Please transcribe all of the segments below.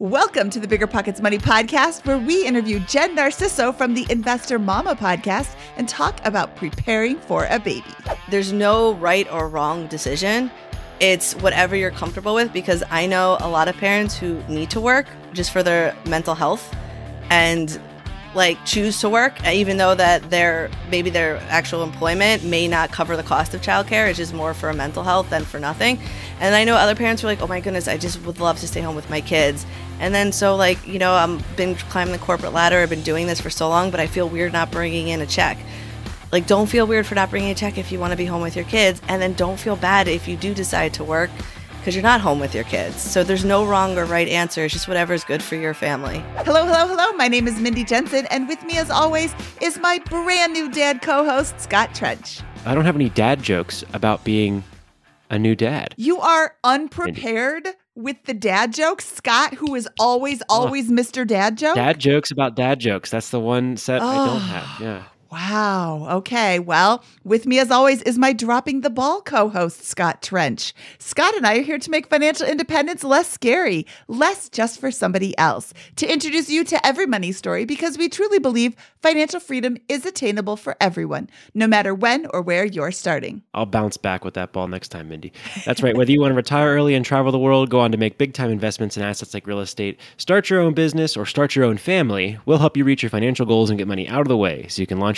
Welcome to the BiggerPockets Money Podcast, where we interview Jen Narciso from the Investor Mama podcast and talk about preparing for a baby. There's no right or wrong decision. It's whatever you're comfortable with because I know a lot of parents who need to work just for their mental health and like choose to work uh, even though that their maybe their actual employment may not cover the cost of childcare it's just more for mental health than for nothing. And i know other parents were like oh my goodness i just would love to stay home with my kids. And then so like you know i've been climbing the corporate ladder i've been doing this for so long but i feel weird not bringing in a check. Like don't feel weird for not bringing a check if you want to be home with your kids and then don't feel bad if you do decide to work because you're not home with your kids. So there's no wrong or right answer. It's just whatever is good for your family. Hello, hello, hello. My name is Mindy Jensen, and with me, as always, is my brand new dad co host, Scott Trench. I don't have any dad jokes about being a new dad. You are unprepared. Mindy. With the dad jokes, Scott, who is always, always oh. Mr. Dad joke. Dad jokes about dad jokes. That's the one set oh. I don't have. Yeah. Wow. Okay. Well, with me as always is my dropping the ball co host, Scott Trench. Scott and I are here to make financial independence less scary, less just for somebody else, to introduce you to every money story because we truly believe financial freedom is attainable for everyone, no matter when or where you're starting. I'll bounce back with that ball next time, Mindy. That's right. Whether you want to retire early and travel the world, go on to make big time investments in assets like real estate, start your own business, or start your own family, we'll help you reach your financial goals and get money out of the way so you can launch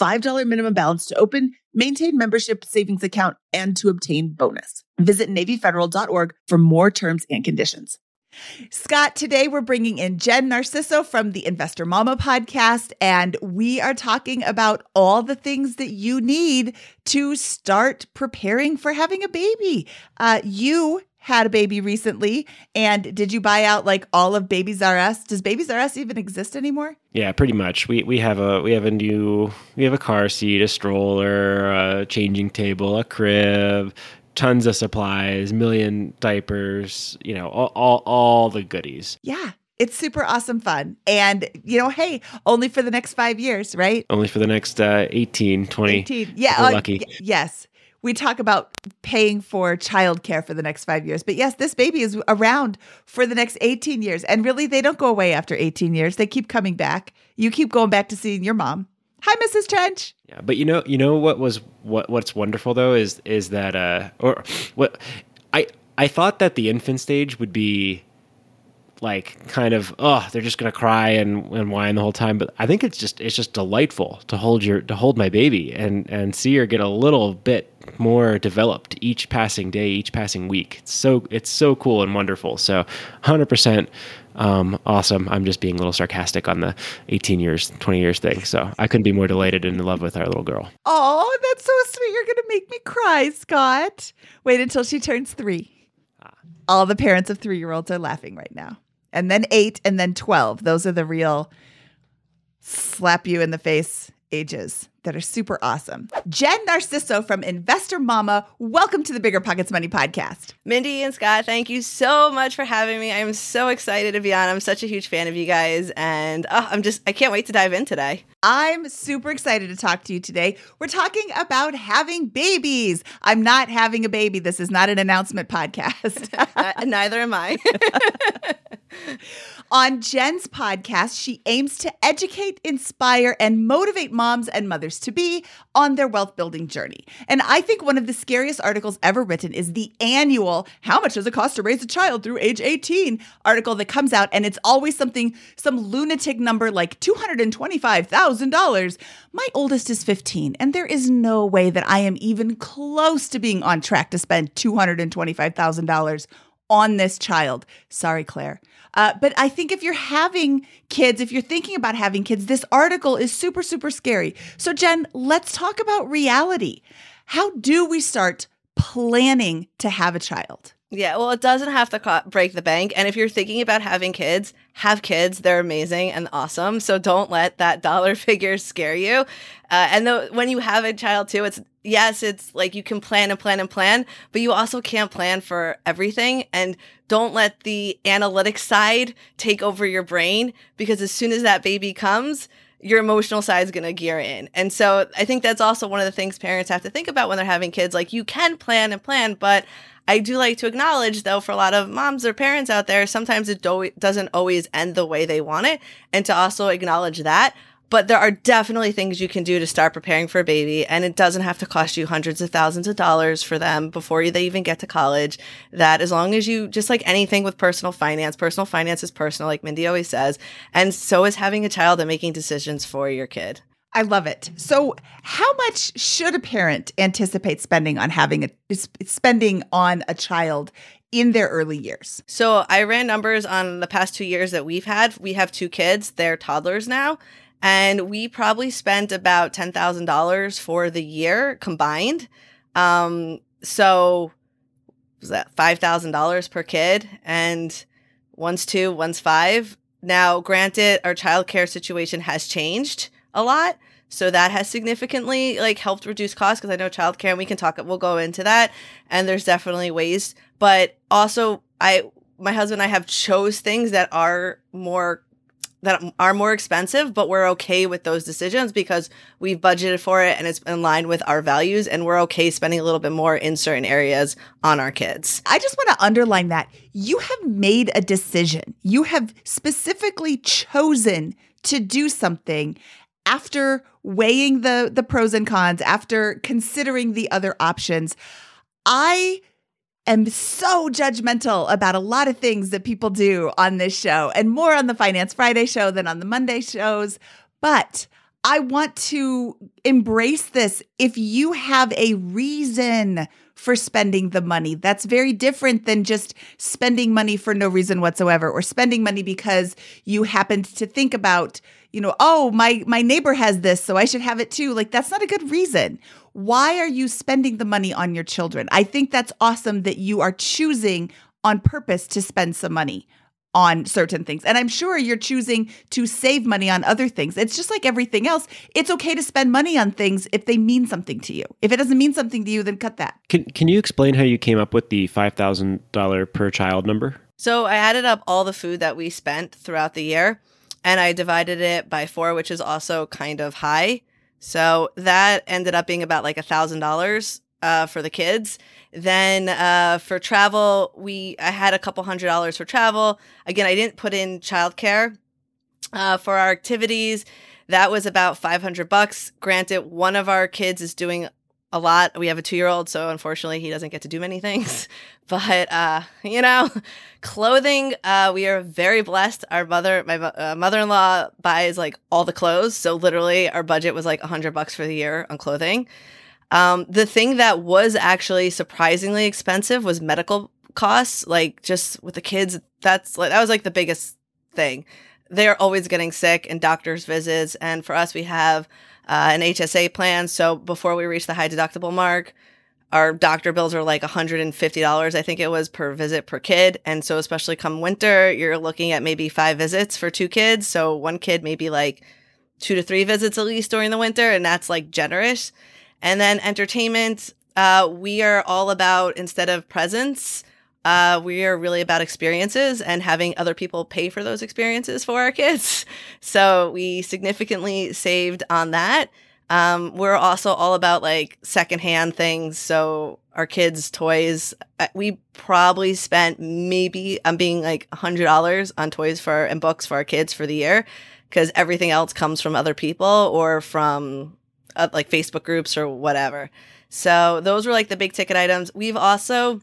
$5 minimum balance to open, maintain membership savings account, and to obtain bonus. Visit NavyFederal.org for more terms and conditions. Scott, today we're bringing in Jen Narciso from the Investor Mama podcast, and we are talking about all the things that you need to start preparing for having a baby. Uh, you had a baby recently, and did you buy out like all of Babies R Us? Does Babies R Us even exist anymore? Yeah, pretty much. We we have a we have a new we have a car seat, a stroller, a changing table, a crib, tons of supplies, million diapers, you know, all all, all the goodies. Yeah. It's super awesome fun. And, you know, hey, only for the next five years, right? Only for the next uh, 18, 20. 18. Yeah. Uh, lucky. Y- yes we talk about paying for childcare for the next five years. But yes, this baby is around for the next 18 years. And really, they don't go away after 18 years. They keep coming back. You keep going back to seeing your mom. Hi, Mrs. Trench. Yeah, but you know, you know what was what what's wonderful though is is that uh or what I I thought that the infant stage would be like kind of oh they're just gonna cry and, and whine the whole time but i think it's just it's just delightful to hold your to hold my baby and and see her get a little bit more developed each passing day each passing week it's so it's so cool and wonderful so 100% um, awesome i'm just being a little sarcastic on the 18 years 20 years thing so i couldn't be more delighted and in love with our little girl Oh, that's so sweet. You're going to make me cry, Scott. Wait until she turns three. All the parents of three year olds are laughing right now. And then eight, and then 12. Those are the real slap you in the face ages that are super awesome. Jen Narciso from Investor Mama, welcome to the BiggerPockets Money podcast. Mindy and Scott, thank you so much for having me. I'm so excited to be on. I'm such a huge fan of you guys, and oh, I'm just I can't wait to dive in today. I'm super excited to talk to you today. We're talking about having babies. I'm not having a baby. This is not an announcement podcast. Uh, neither am I. On Jen's podcast, she aims to educate, inspire, and motivate moms and mothers to be on their wealth building journey. And I think one of the scariest articles ever written is the annual How Much Does It Cost to Raise a Child Through Age 18 article that comes out. And it's always something, some lunatic number like $225,000. My oldest is 15, and there is no way that I am even close to being on track to spend $225,000 on this child. Sorry, Claire. Uh, but I think if you're having kids, if you're thinking about having kids, this article is super, super scary. So, Jen, let's talk about reality. How do we start planning to have a child? Yeah, well, it doesn't have to break the bank. And if you're thinking about having kids, have kids. They're amazing and awesome. So don't let that dollar figure scare you. Uh, and the, when you have a child too, it's yes, it's like you can plan and plan and plan, but you also can't plan for everything. And don't let the analytic side take over your brain because as soon as that baby comes, your emotional side is going to gear in. And so I think that's also one of the things parents have to think about when they're having kids. Like you can plan and plan, but I do like to acknowledge, though, for a lot of moms or parents out there, sometimes it do- doesn't always end the way they want it. And to also acknowledge that. But there are definitely things you can do to start preparing for a baby, and it doesn't have to cost you hundreds of thousands of dollars for them before they even get to college. That as long as you, just like anything with personal finance, personal finance is personal, like Mindy always says, and so is having a child and making decisions for your kid. I love it. So, how much should a parent anticipate spending on having a spending on a child in their early years? So, I ran numbers on the past 2 years that we've had. We have two kids, they're toddlers now, and we probably spent about $10,000 for the year combined. Um so was that $5,000 per kid and one's 2, one's 5. Now, granted, our childcare situation has changed a lot. So that has significantly like helped reduce costs because I know childcare and we can talk we'll go into that and there's definitely ways but also I my husband and I have chose things that are more that are more expensive but we're okay with those decisions because we've budgeted for it and it's in line with our values and we're okay spending a little bit more in certain areas on our kids. I just want to underline that you have made a decision. You have specifically chosen to do something after weighing the the pros and cons, after considering the other options, I am so judgmental about a lot of things that people do on this show and more on the Finance Friday show than on the Monday shows, but I want to embrace this. If you have a reason for spending the money, that's very different than just spending money for no reason whatsoever or spending money because you happened to think about, you know, oh, my my neighbor has this, so I should have it too. Like that's not a good reason. Why are you spending the money on your children? I think that's awesome that you are choosing on purpose to spend some money on certain things. And I'm sure you're choosing to save money on other things. It's just like everything else. It's okay to spend money on things if they mean something to you. If it doesn't mean something to you, then cut that. Can Can you explain how you came up with the five thousand dollar per child number? So I added up all the food that we spent throughout the year and I divided it by four, which is also kind of high. So that ended up being about like a thousand dollars uh, for the kids. Then uh, for travel, we I had a couple hundred dollars for travel. Again, I didn't put in childcare uh, for our activities. That was about 500 bucks. Granted, one of our kids is doing a lot. We have a two year old, so unfortunately, he doesn't get to do many things. But, uh, you know, clothing, uh, we are very blessed. Our mother, my uh, mother in law buys like all the clothes. So literally, our budget was like 100 bucks for the year on clothing. Um, the thing that was actually surprisingly expensive was medical costs. Like just with the kids, that's like, that was like the biggest thing. They're always getting sick and doctor's visits. And for us, we have uh, an HSA plan. So before we reach the high deductible mark, our doctor bills are like $150 i think it was per visit per kid. And so especially come winter you're looking at maybe five visits for two kids. So one kid maybe like two to three visits at least during the winter and that's like generous. And then entertainment uh, we are all about instead of presents uh, we are really about experiences and having other people pay for those experiences for our kids so we significantly saved on that um, we're also all about like secondhand things. So our kids' toys, uh, we probably spent maybe I'm being like hundred dollars on toys for and books for our kids for the year because everything else comes from other people or from uh, like Facebook groups or whatever. So those were like the big ticket items. We've also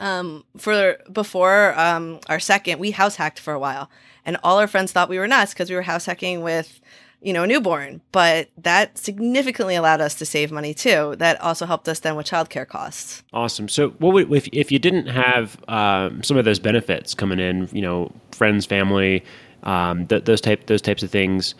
um for before um our second we house hacked for a while and all our friends thought we were nuts because we were house hacking with you know, a newborn, but that significantly allowed us to save money too. That also helped us then with childcare costs. Awesome. So, what would if if you didn't have um, some of those benefits coming in, you know, friends, family, um, th- those type those types of things,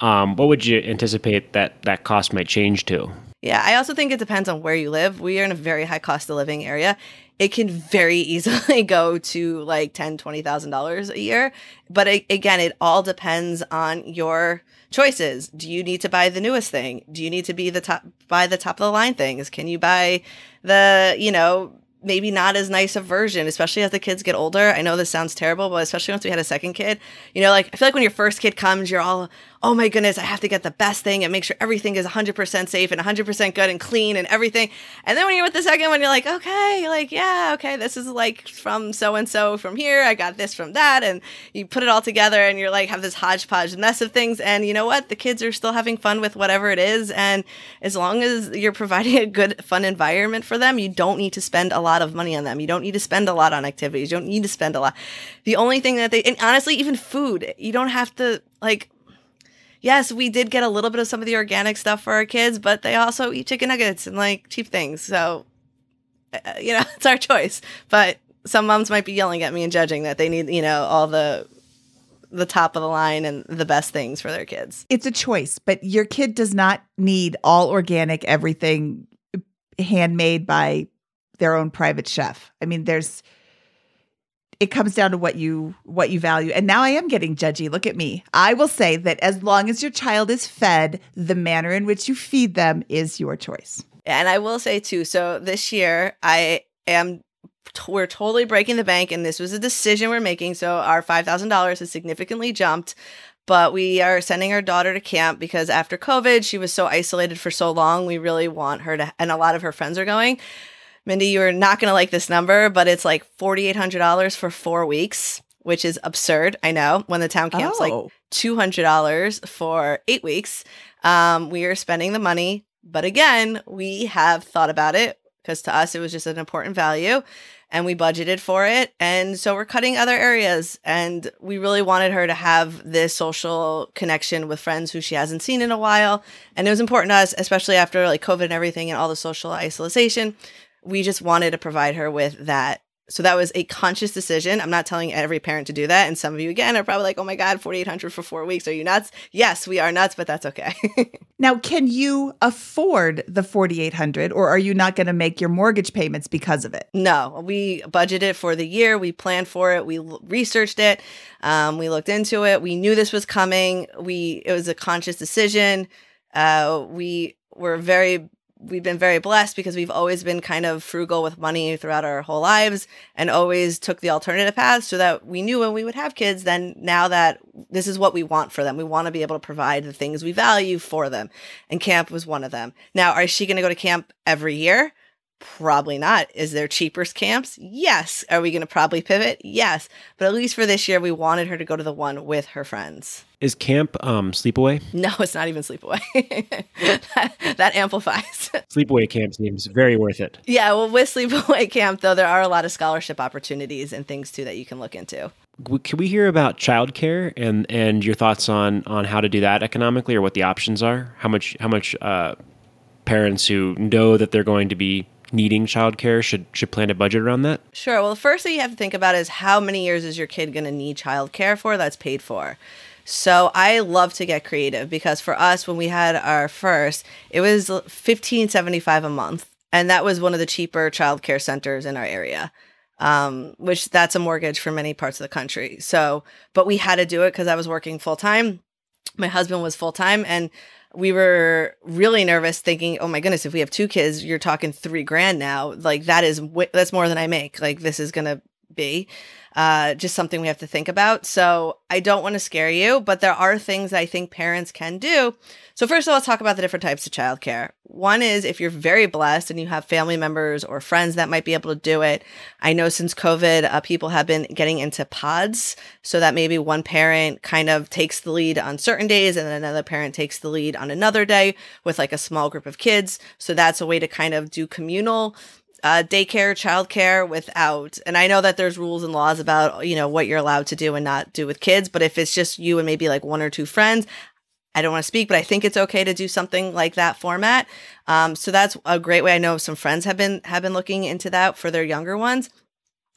um, what would you anticipate that that cost might change to? Yeah, I also think it depends on where you live. We are in a very high cost of living area. It can very easily go to like ten, twenty thousand dollars a year. But it, again, it all depends on your choices. Do you need to buy the newest thing? Do you need to be the top buy the top of the line things? Can you buy the, you know, maybe not as nice a version, especially as the kids get older. I know this sounds terrible, but especially once we had a second kid, you know, like I feel like when your first kid comes, you're all, oh my goodness, I have to get the best thing and make sure everything is 100% safe and 100% good and clean and everything. And then when you're with the second one, you're like, okay, like, yeah, okay, this is like from so and so from here. I got this from that. And you put it all together and you're like, have this hodgepodge mess of things. And you know what? The kids are still having fun with whatever it is. And as long as you're providing a good, fun environment for them, you don't need to spend a lot of money on them. You don't need to spend a lot on activities. You don't need to spend a lot. The only thing that they, and honestly, even food, you don't have to like, yes, we did get a little bit of some of the organic stuff for our kids, but they also eat chicken nuggets and like cheap things. So, uh, you know, it's our choice. But some moms might be yelling at me and judging that they need, you know, all the the top of the line and the best things for their kids. It's a choice, but your kid does not need all organic everything handmade by their own private chef. I mean, there's it comes down to what you what you value. And now I am getting judgy. Look at me. I will say that as long as your child is fed, the manner in which you feed them is your choice. And I will say too, so this year I am we're totally breaking the bank and this was a decision we're making. So our $5,000 has significantly jumped but we are sending our daughter to camp because after COVID, she was so isolated for so long. We really want her to, and a lot of her friends are going. Mindy, you're not going to like this number, but it's like $4,800 for four weeks, which is absurd. I know when the town camp's oh. like $200 for eight weeks. Um, we are spending the money. But again, we have thought about it because to us, it was just an important value and we budgeted for it. And so we're cutting other areas. And we really wanted her to have this social connection with friends who she hasn't seen in a while. And it was important to us, especially after like COVID and everything and all the social isolation we just wanted to provide her with that. So that was a conscious decision. I'm not telling every parent to do that. And some of you, again, are probably like, oh my God, 4,800 for four weeks. Are you nuts? Yes, we are nuts, but that's okay. now, can you afford the 4,800 or are you not going to make your mortgage payments because of it? No, we budgeted for the year. We planned for it. We researched it. Um, we looked into it. We knew this was coming. We, it was a conscious decision. Uh, we were very we've been very blessed because we've always been kind of frugal with money throughout our whole lives and always took the alternative path so that we knew when we would have kids then now that this is what we want for them. We want to be able to provide the things we value for them. And camp was one of them. Now is she going to go to camp every year Probably not. Is there cheaper camps? Yes. Are we going to probably pivot? Yes. But at least for this year, we wanted her to go to the one with her friends. Is camp um, sleepaway? No, it's not even sleepaway. that, that amplifies. Sleepaway camp seems very worth it. yeah, well, with sleepaway camp, though, there are a lot of scholarship opportunities and things too that you can look into. Can we hear about childcare and and your thoughts on on how to do that economically or what the options are? How much how much uh, parents who know that they're going to be needing childcare should should plan a budget around that? Sure. Well, the first thing you have to think about is how many years is your kid going to need childcare for that's paid for. So I love to get creative because for us, when we had our first, it was fifteen seventy five a month, and that was one of the cheaper childcare centers in our area. Um, which that's a mortgage for many parts of the country. So, but we had to do it because I was working full time. My husband was full time, and we were really nervous, thinking, "Oh my goodness, if we have two kids, you're talking three grand now. Like that is that's more than I make. Like this is gonna be." uh, just something we have to think about. So I don't want to scare you, but there are things I think parents can do. So first of all, let's talk about the different types of childcare. One is if you're very blessed and you have family members or friends that might be able to do it. I know since COVID, uh, people have been getting into pods so that maybe one parent kind of takes the lead on certain days and then another parent takes the lead on another day with like a small group of kids. So that's a way to kind of do communal uh, daycare, childcare without. And I know that there's rules and laws about, you know, what you're allowed to do and not do with kids. But if it's just you and maybe like one or two friends, I don't want to speak, but I think it's okay to do something like that format. Um, so that's a great way. I know some friends have been have been looking into that for their younger ones.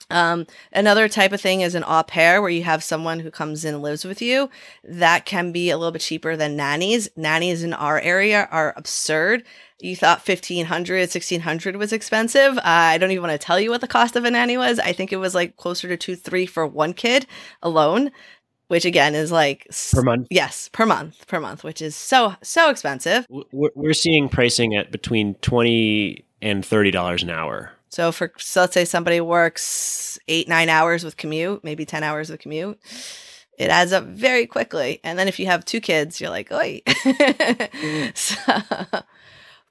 Um, another type of thing is an au pair where you have someone who comes in and lives with you. That can be a little bit cheaper than nannies. Nannies in our area are absurd. You thought 1500 1600 was expensive. Uh, I don't even want to tell you what the cost of a nanny was. I think it was like closer to two, three for one kid alone, which again is like Per month? Yes, per month, per month, which is so, so expensive. We're seeing pricing at between twenty and thirty dollars an hour. So for so let's say somebody works eight nine hours with commute, maybe ten hours with commute, it adds up very quickly. And then if you have two kids, you're like, oi. so,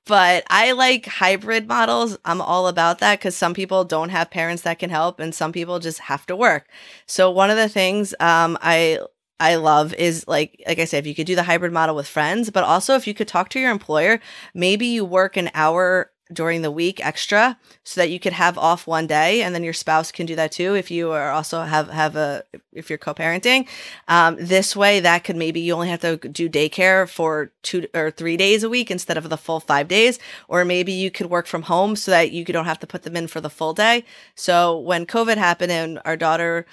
but I like hybrid models. I'm all about that because some people don't have parents that can help, and some people just have to work. So one of the things um, I I love is like like I said, if you could do the hybrid model with friends, but also if you could talk to your employer, maybe you work an hour during the week extra so that you could have off one day and then your spouse can do that too if you are also have have a if you're co-parenting. Um, this way that could maybe you only have to do daycare for two or three days a week instead of the full five days or maybe you could work from home so that you don't have to put them in for the full day. So when covid happened and our daughter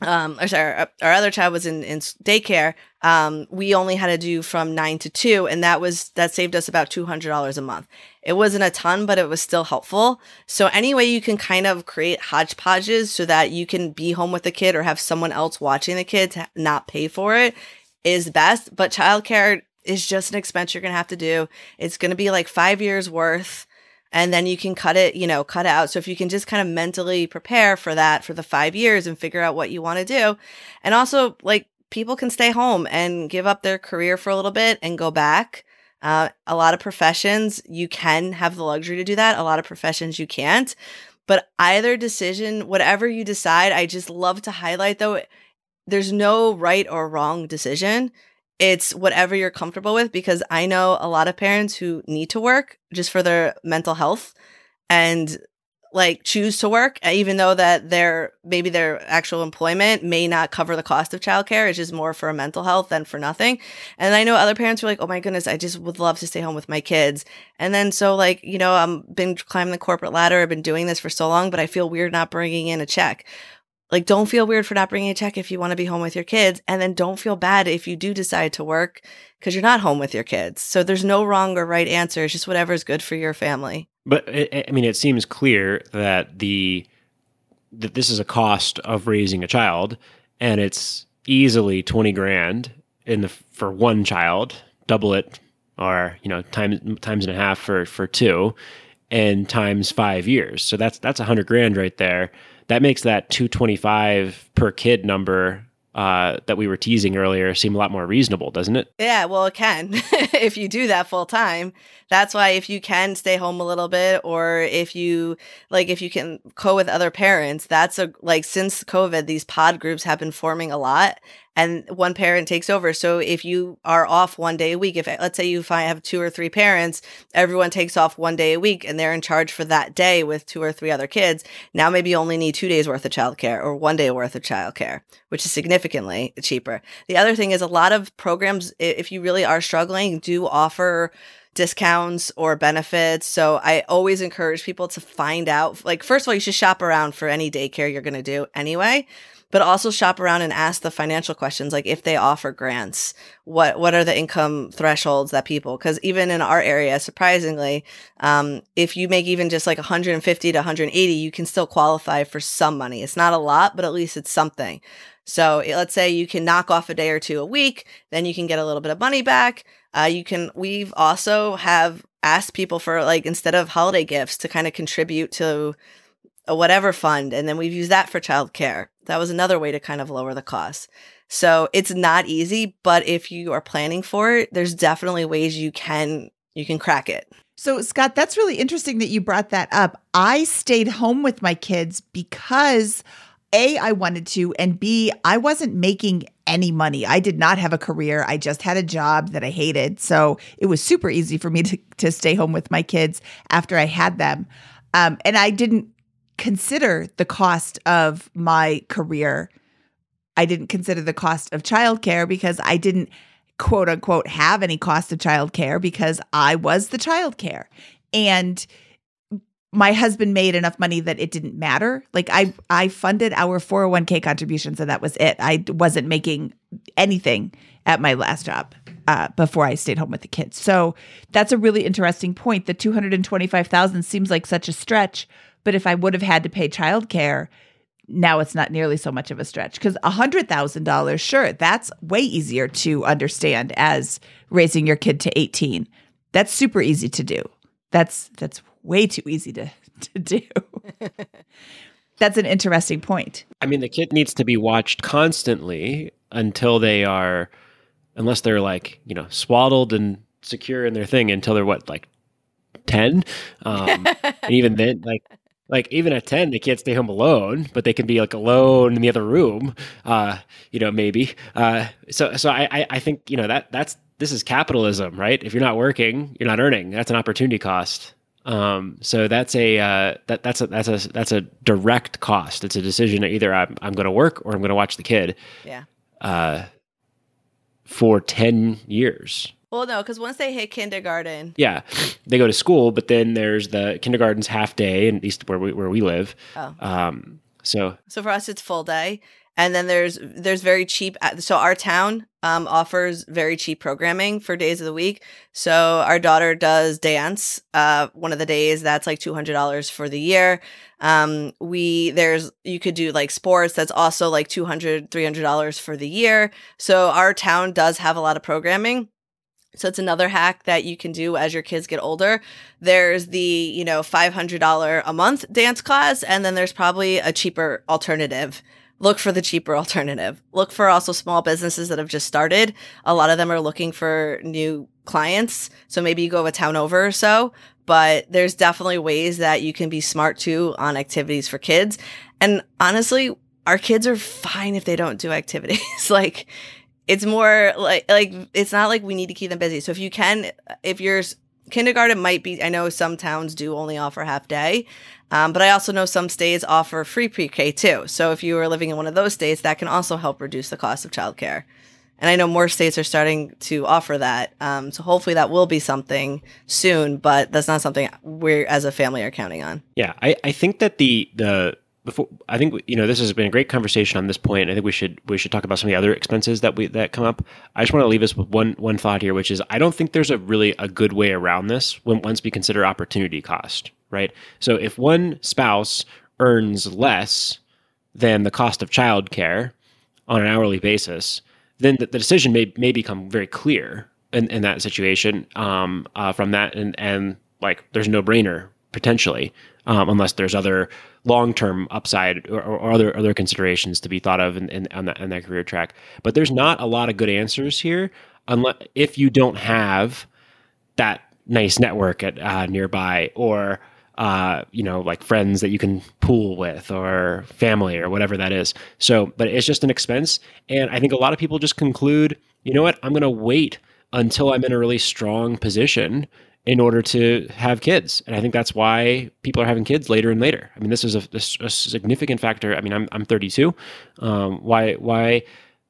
um or sorry our, our other child was in in daycare um we only had to do from 9 to 2 and that was that saved us about $200 a month. It wasn't a ton but it was still helpful. So anyway, you can kind of create hodgepodges so that you can be home with the kid or have someone else watching the kid to not pay for it is best. But childcare is just an expense you're to have to do. It's to be like 5 years worth and then you can cut it, you know, cut out. So if you can just kind of mentally prepare for that for the five years and figure out what you want to do. And also, like, people can stay home and give up their career for a little bit and go back. Uh, a lot of professions, you can have the luxury to do that. A lot of professions, you can't. But either decision, whatever you decide, I just love to highlight though, there's no right or wrong decision it's whatever you're comfortable with because I know a lot of parents who need to work just for their mental health and like choose to work uh, even though that their maybe their actual employment may not cover the cost of childcare it's just more for mental health than for nothing. And i know other parents are like oh my goodness i just would love to stay home with my kids. And then so like you know i'm been climbing the corporate ladder i've been doing this for so long but i feel weird not bringing in a check like, don't feel weird for not bringing a check if you want to be home with your kids. And then don't feel bad if you do decide to work because you're not home with your kids. So there's no wrong or right answer. It's just whatever is good for your family. But I I mean, it seems clear that the that this is a cost of raising a child, and it's easily twenty grand in the for one child. Double it, or you know, times times and a half for for two, and times five years. So that's that's a hundred grand right there. That makes that two twenty five per kid number uh, that we were teasing earlier seem a lot more reasonable, doesn't it? Yeah, well, it can. if you do that full time, That's why if you can stay home a little bit or if you like if you can co with other parents, that's a like since COVID these pod groups have been forming a lot and one parent takes over. So if you are off one day a week, if let's say you find have two or three parents, everyone takes off one day a week and they're in charge for that day with two or three other kids. Now maybe you only need two days worth of childcare or one day worth of childcare, which is significantly cheaper. The other thing is a lot of programs, if you really are struggling, do offer discounts or benefits. So I always encourage people to find out. Like, first of all, you should shop around for any daycare you're going to do anyway but also shop around and ask the financial questions like if they offer grants what what are the income thresholds that people because even in our area surprisingly um, if you make even just like 150 to 180 you can still qualify for some money it's not a lot but at least it's something so let's say you can knock off a day or two a week then you can get a little bit of money back uh, you can we've also have asked people for like instead of holiday gifts to kind of contribute to a whatever fund and then we've used that for childcare that was another way to kind of lower the cost. So it's not easy, but if you are planning for it, there's definitely ways you can you can crack it. So Scott, that's really interesting that you brought that up. I stayed home with my kids because a, I wanted to, and B, I wasn't making any money. I did not have a career. I just had a job that I hated. So it was super easy for me to, to stay home with my kids after I had them. Um, and I didn't consider the cost of my career. I didn't consider the cost of childcare because I didn't quote unquote have any cost of childcare because I was the childcare. And my husband made enough money that it didn't matter. Like I I funded our 401k contributions and that was it. I wasn't making anything at my last job uh, before I stayed home with the kids. So that's a really interesting point. The 225,000 seems like such a stretch, but if I would have had to pay childcare, now it's not nearly so much of a stretch because $100,000, sure, that's way easier to understand as raising your kid to 18. That's super easy to do. That's that's way too easy to to do. that's an interesting point. I mean, the kid needs to be watched constantly until they are unless they're like, you know, swaddled and secure in their thing until they're what, like 10 um, and even then like like even at 10 they can't stay home alone but they can be like alone in the other room uh you know maybe. Uh so so i i think you know that that's this is capitalism right? If you're not working you're not earning. That's an opportunity cost um so that's a uh that that's a that's a that's a direct cost it's a decision either i'm, I'm going to work or i'm going to watch the kid yeah uh for 10 years well, no, because once they hit kindergarten, yeah, they go to school, but then there's the kindergarten's half day, at least where we where we live. Oh. Um, so so for us, it's full day, and then there's there's very cheap. Uh, so our town um, offers very cheap programming for days of the week. So our daughter does dance. Uh, one of the days that's like two hundred dollars for the year. Um, we there's you could do like sports. That's also like 200 300 dollars for the year. So our town does have a lot of programming so it's another hack that you can do as your kids get older. There's the, you know, $500 a month dance class, and then there's probably a cheaper alternative. Look for the cheaper alternative. Look for also small businesses that have just started. A lot of them are looking for new clients. So maybe you go a town over or so, but there's definitely ways that you can be smart too on activities for kids. And honestly, our kids are fine if they don't do activities. like, it's more like like it's not like we need to keep them busy. So if you can, if your kindergarten might be, I know some towns do only offer half day, um, but I also know some states offer free pre-K too. So if you are living in one of those states, that can also help reduce the cost of childcare. And I know more states are starting to offer that. Um, so hopefully that will be something soon, but that's not something we as a family are counting on. Yeah, I, I think that the the before I think you know this has been a great conversation on this point. I think we should we should talk about some of the other expenses that we that come up. I just want to leave us with one one thought here, which is I don't think there's a really a good way around this when once we consider opportunity cost, right? So if one spouse earns less than the cost of childcare on an hourly basis, then the, the decision may may become very clear in, in that situation um, uh, from that and and like there's no brainer potentially um, unless there's other long term upside or, or, other other considerations to be thought of in, in, on, that, on that career track. But there's not a lot of good answers here unless if you don't have that nice network at uh, nearby or uh, you know, like friends that you can pool with or family or whatever that is. So, but it's just an expense. And I think a lot of people just conclude, you know what, I'm going to wait until I'm in a really strong position in order to have kids. And I think that's why people are having kids later and later. I mean, this is a, a significant factor. I mean, I'm, I'm 32. Um, why, why,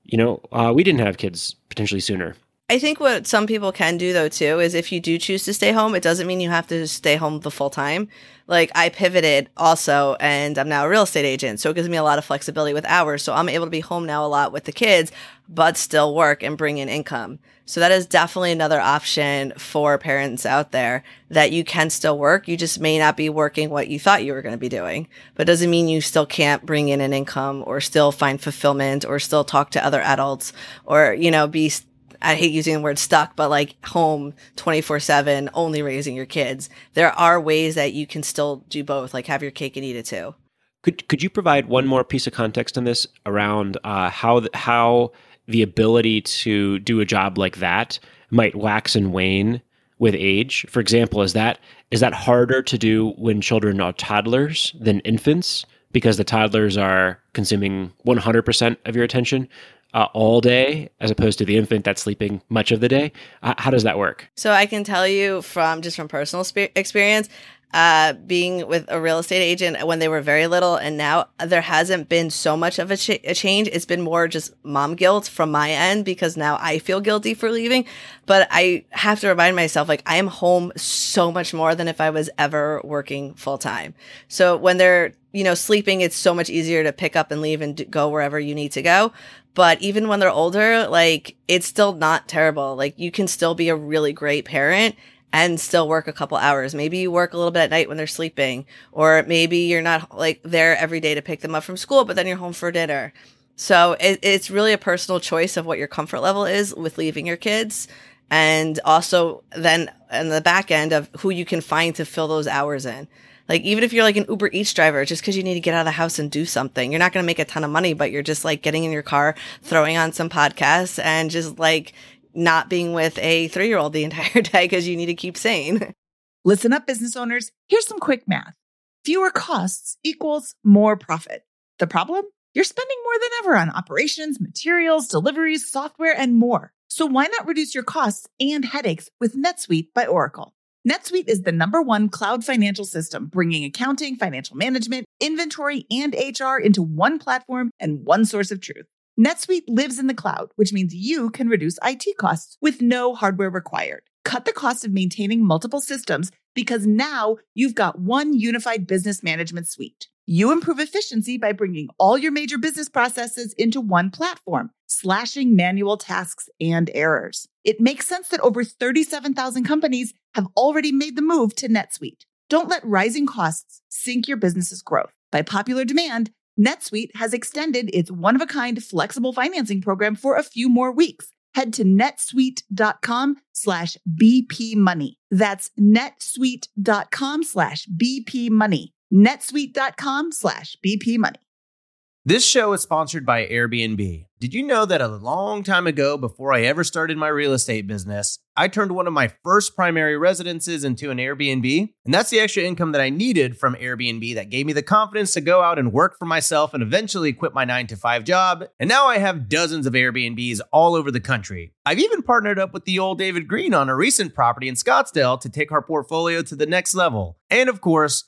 you know, uh, we didn't have kids potentially sooner. I think what some people can do though too is if you do choose to stay home, it doesn't mean you have to stay home the full time. Like I pivoted also and I'm now a real estate agent. So it gives me a lot of flexibility with hours. So I'm able to be home now a lot with the kids, but still work and bring in income. So that is definitely another option for parents out there that you can still work. You just may not be working what you thought you were going to be doing, but doesn't mean you still can't bring in an income or still find fulfillment or still talk to other adults or, you know, be I hate using the word stuck, but like home 24 seven, only raising your kids. There are ways that you can still do both, like have your cake and eat it too. Could, could you provide one more piece of context on this around uh, how, how the ability to do a job like that might wax and wane with age? For example, is that, is that harder to do when children are toddlers than infants? Because the toddlers are consuming 100% of your attention uh, all day as opposed to the infant that's sleeping much of the day? Uh, how does that work? So I can tell you from just from personal spe- experience, uh, being with a real estate agent when they were very little, and now there hasn't been so much of a, ch- a, change. It's been more just mom guilt from my end because now I feel guilty for leaving. But I have to remind myself, like, I am home so much more than if I was ever working full time. So when they're, you know, sleeping, it's so much easier to pick up and leave and go wherever you need to go. But even when they're older, like, it's still not terrible. Like, you can still be a really great parent and still work a couple hours. Maybe you work a little bit at night when they're sleeping, or maybe you're not like there every day to pick them up from school, but then you're home for dinner. So it, it's really a personal choice of what your comfort level is with leaving your kids. And also then in the back end of who you can find to fill those hours in. Like even if you're like an Uber Eats driver, just because you need to get out of the house and do something, you're not going to make a ton of money, but you're just like getting in your car, throwing on some podcasts, and just like not being with a three year old the entire day because you need to keep sane. Listen up, business owners. Here's some quick math fewer costs equals more profit. The problem? You're spending more than ever on operations, materials, deliveries, software, and more. So why not reduce your costs and headaches with NetSuite by Oracle? NetSuite is the number one cloud financial system, bringing accounting, financial management, inventory, and HR into one platform and one source of truth. NetSuite lives in the cloud, which means you can reduce IT costs with no hardware required. Cut the cost of maintaining multiple systems because now you've got one unified business management suite. You improve efficiency by bringing all your major business processes into one platform, slashing manual tasks and errors. It makes sense that over 37,000 companies have already made the move to NetSuite. Don't let rising costs sink your business's growth. By popular demand, NetSuite has extended its one of a kind flexible financing program for a few more weeks. Head to netsuite.com slash BP money. That's netsuite.com slash BP money. netsuite.com slash. This show is sponsored by Airbnb. Did you know that a long time ago, before I ever started my real estate business, I turned one of my first primary residences into an Airbnb? And that's the extra income that I needed from Airbnb that gave me the confidence to go out and work for myself and eventually quit my nine to five job. And now I have dozens of Airbnbs all over the country. I've even partnered up with the old David Greene on a recent property in Scottsdale to take our portfolio to the next level. And of course,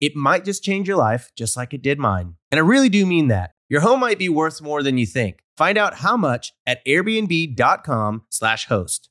It might just change your life, just like it did mine. And I really do mean that. Your home might be worth more than you think. Find out how much at airbnb.com/host.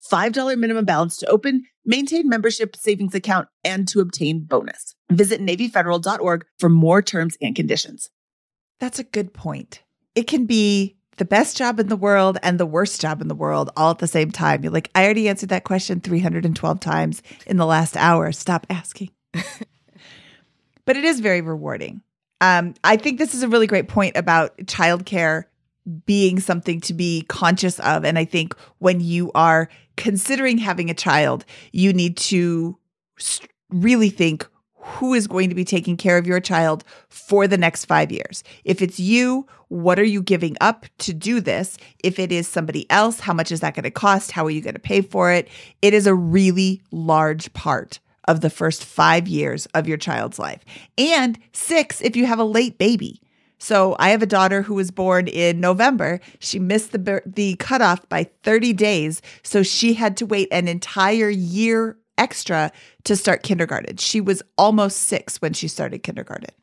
$5 minimum balance to open, maintain membership savings account, and to obtain bonus. Visit NavyFederal.org for more terms and conditions. That's a good point. It can be the best job in the world and the worst job in the world all at the same time. You're like, I already answered that question 312 times in the last hour. Stop asking. but it is very rewarding. Um, I think this is a really great point about childcare being something to be conscious of. And I think when you are considering having a child, you need to really think who is going to be taking care of your child for the next five years. If it's you, what are you giving up to do this? If it is somebody else, how much is that going to cost? How are you going to pay for it? It is a really large part of the first five years of your child's life. And six, if you have a late baby. So I have a daughter who was born in November. She missed the the cutoff by 30 days, so she had to wait an entire year extra to start kindergarten. She was almost 6 when she started kindergarten.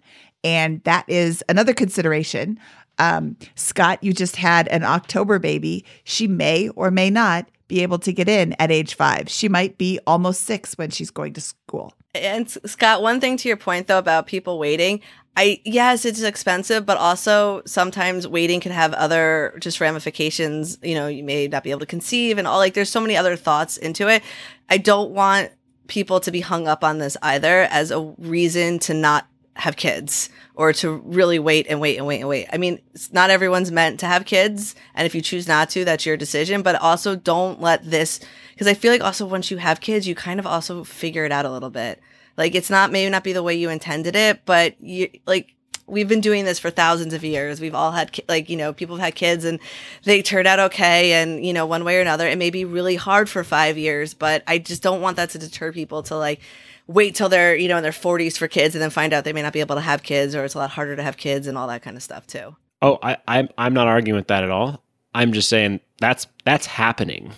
And that is another consideration. Um, Scott, you just had an October baby. She may or may not be able to get in at age five. She might be almost six when she's going to school. And Scott, one thing to your point though about people waiting, I yes, it's expensive, but also sometimes waiting can have other just ramifications. You know, you may not be able to conceive and all like there's so many other thoughts into it. I don't want people to be hung up on this either as a reason to not have kids or to really wait and wait and wait and wait. I mean, not everyone's meant to have kids. And if you choose not to, that's your decision. But also don't let this, because I feel like also once you have kids, you kind of also figure it out a little bit. Like it's not maybe not be the way you intended it, but you like we've been doing this for thousands of years. We've all had like, you know, people have had kids and they turned out okay and, you know, one way or another. It may be really hard for 5 years, but I just don't want that to deter people to like wait till they're, you know, in their 40s for kids and then find out they may not be able to have kids or it's a lot harder to have kids and all that kind of stuff too. Oh, I I'm I'm not arguing with that at all. I'm just saying that's that's happening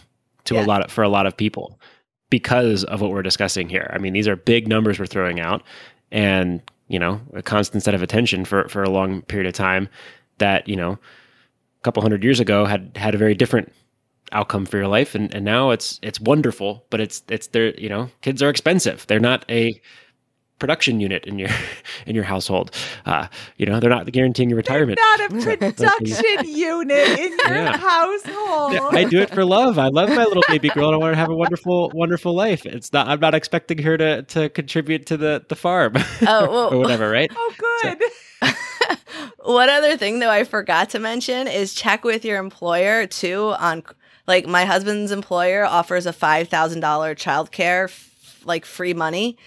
to yeah. a lot of, for a lot of people because of what we're discussing here. I mean, these are big numbers we're throwing out and, you know, a constant set of attention for, for a long period of time that, you know, a couple hundred years ago had had a very different outcome for your life and, and now it's it's wonderful, but it's it's there, you know, kids are expensive. They're not a production unit in your in your household. Uh, you know, they're not guaranteeing your retirement. They're not a production unit in your yeah. household. I do it for love. I love my little baby girl. I want her to have a wonderful, wonderful life. It's not. I'm not expecting her to to contribute to the the farm. Oh, well, or whatever, right? Oh, good. So. One other thing though I forgot to mention is check with your employer too on like my husband's employer offers a $5,000 childcare f- like free money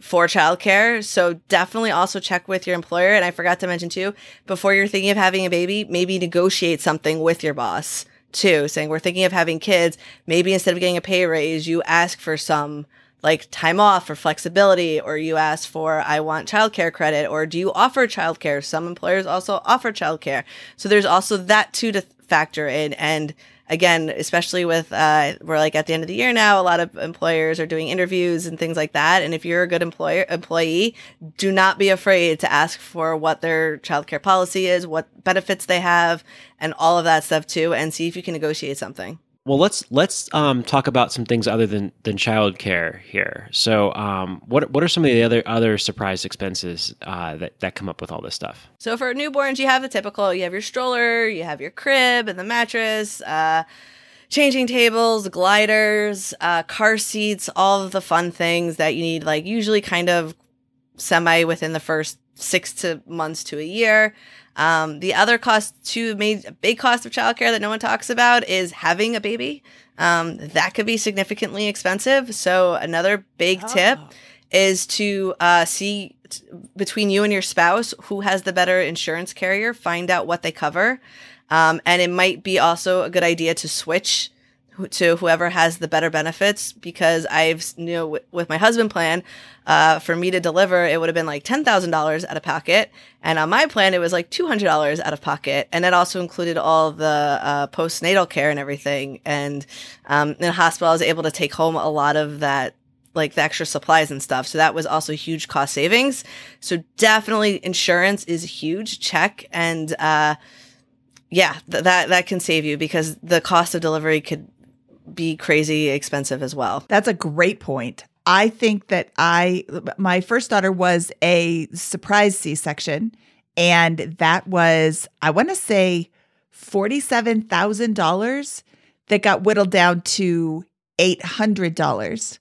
for childcare. So definitely also check with your employer. And I forgot to mention too, before you're thinking of having a baby, maybe negotiate something with your boss too, saying we're thinking of having kids. Maybe instead of getting a pay raise, you ask for some like time off or flexibility, or you ask for, I want childcare credit, or do you offer childcare? Some employers also offer childcare. So there's also that too to factor in. And again, especially with uh, we're like at the end of the year now, a lot of employers are doing interviews and things like that. And if you're a good employer employee, do not be afraid to ask for what their childcare policy is, what benefits they have, and all of that stuff too, and see if you can negotiate something. Well, let's let's um, talk about some things other than than childcare here. So, um, what what are some of the other other surprise expenses uh, that that come up with all this stuff? So, for newborns, you have the typical: you have your stroller, you have your crib and the mattress. Uh, changing tables, gliders, uh, car seats, all of the fun things that you need, like usually kind of semi within the first six to months to a year. Um, the other cost, two main big cost of childcare that no one talks about is having a baby. Um, that could be significantly expensive. So another big tip is to uh, see t- between you and your spouse who has the better insurance carrier. Find out what they cover, um, and it might be also a good idea to switch to whoever has the better benefits because I've you know with my husband plan uh, for me to deliver it would have been like ten thousand dollars out of pocket, and on my plan it was like two hundred dollars out of pocket, and it also included all the uh, postnatal care and everything. And um, in the hospital, I was able to take home a lot of that like the extra supplies and stuff. So that was also huge cost savings. So definitely insurance is huge check and uh yeah, th- that that can save you because the cost of delivery could be crazy expensive as well. That's a great point. I think that I, my first daughter was a surprise C section, and that was, I want to say, $47,000 that got whittled down to $800.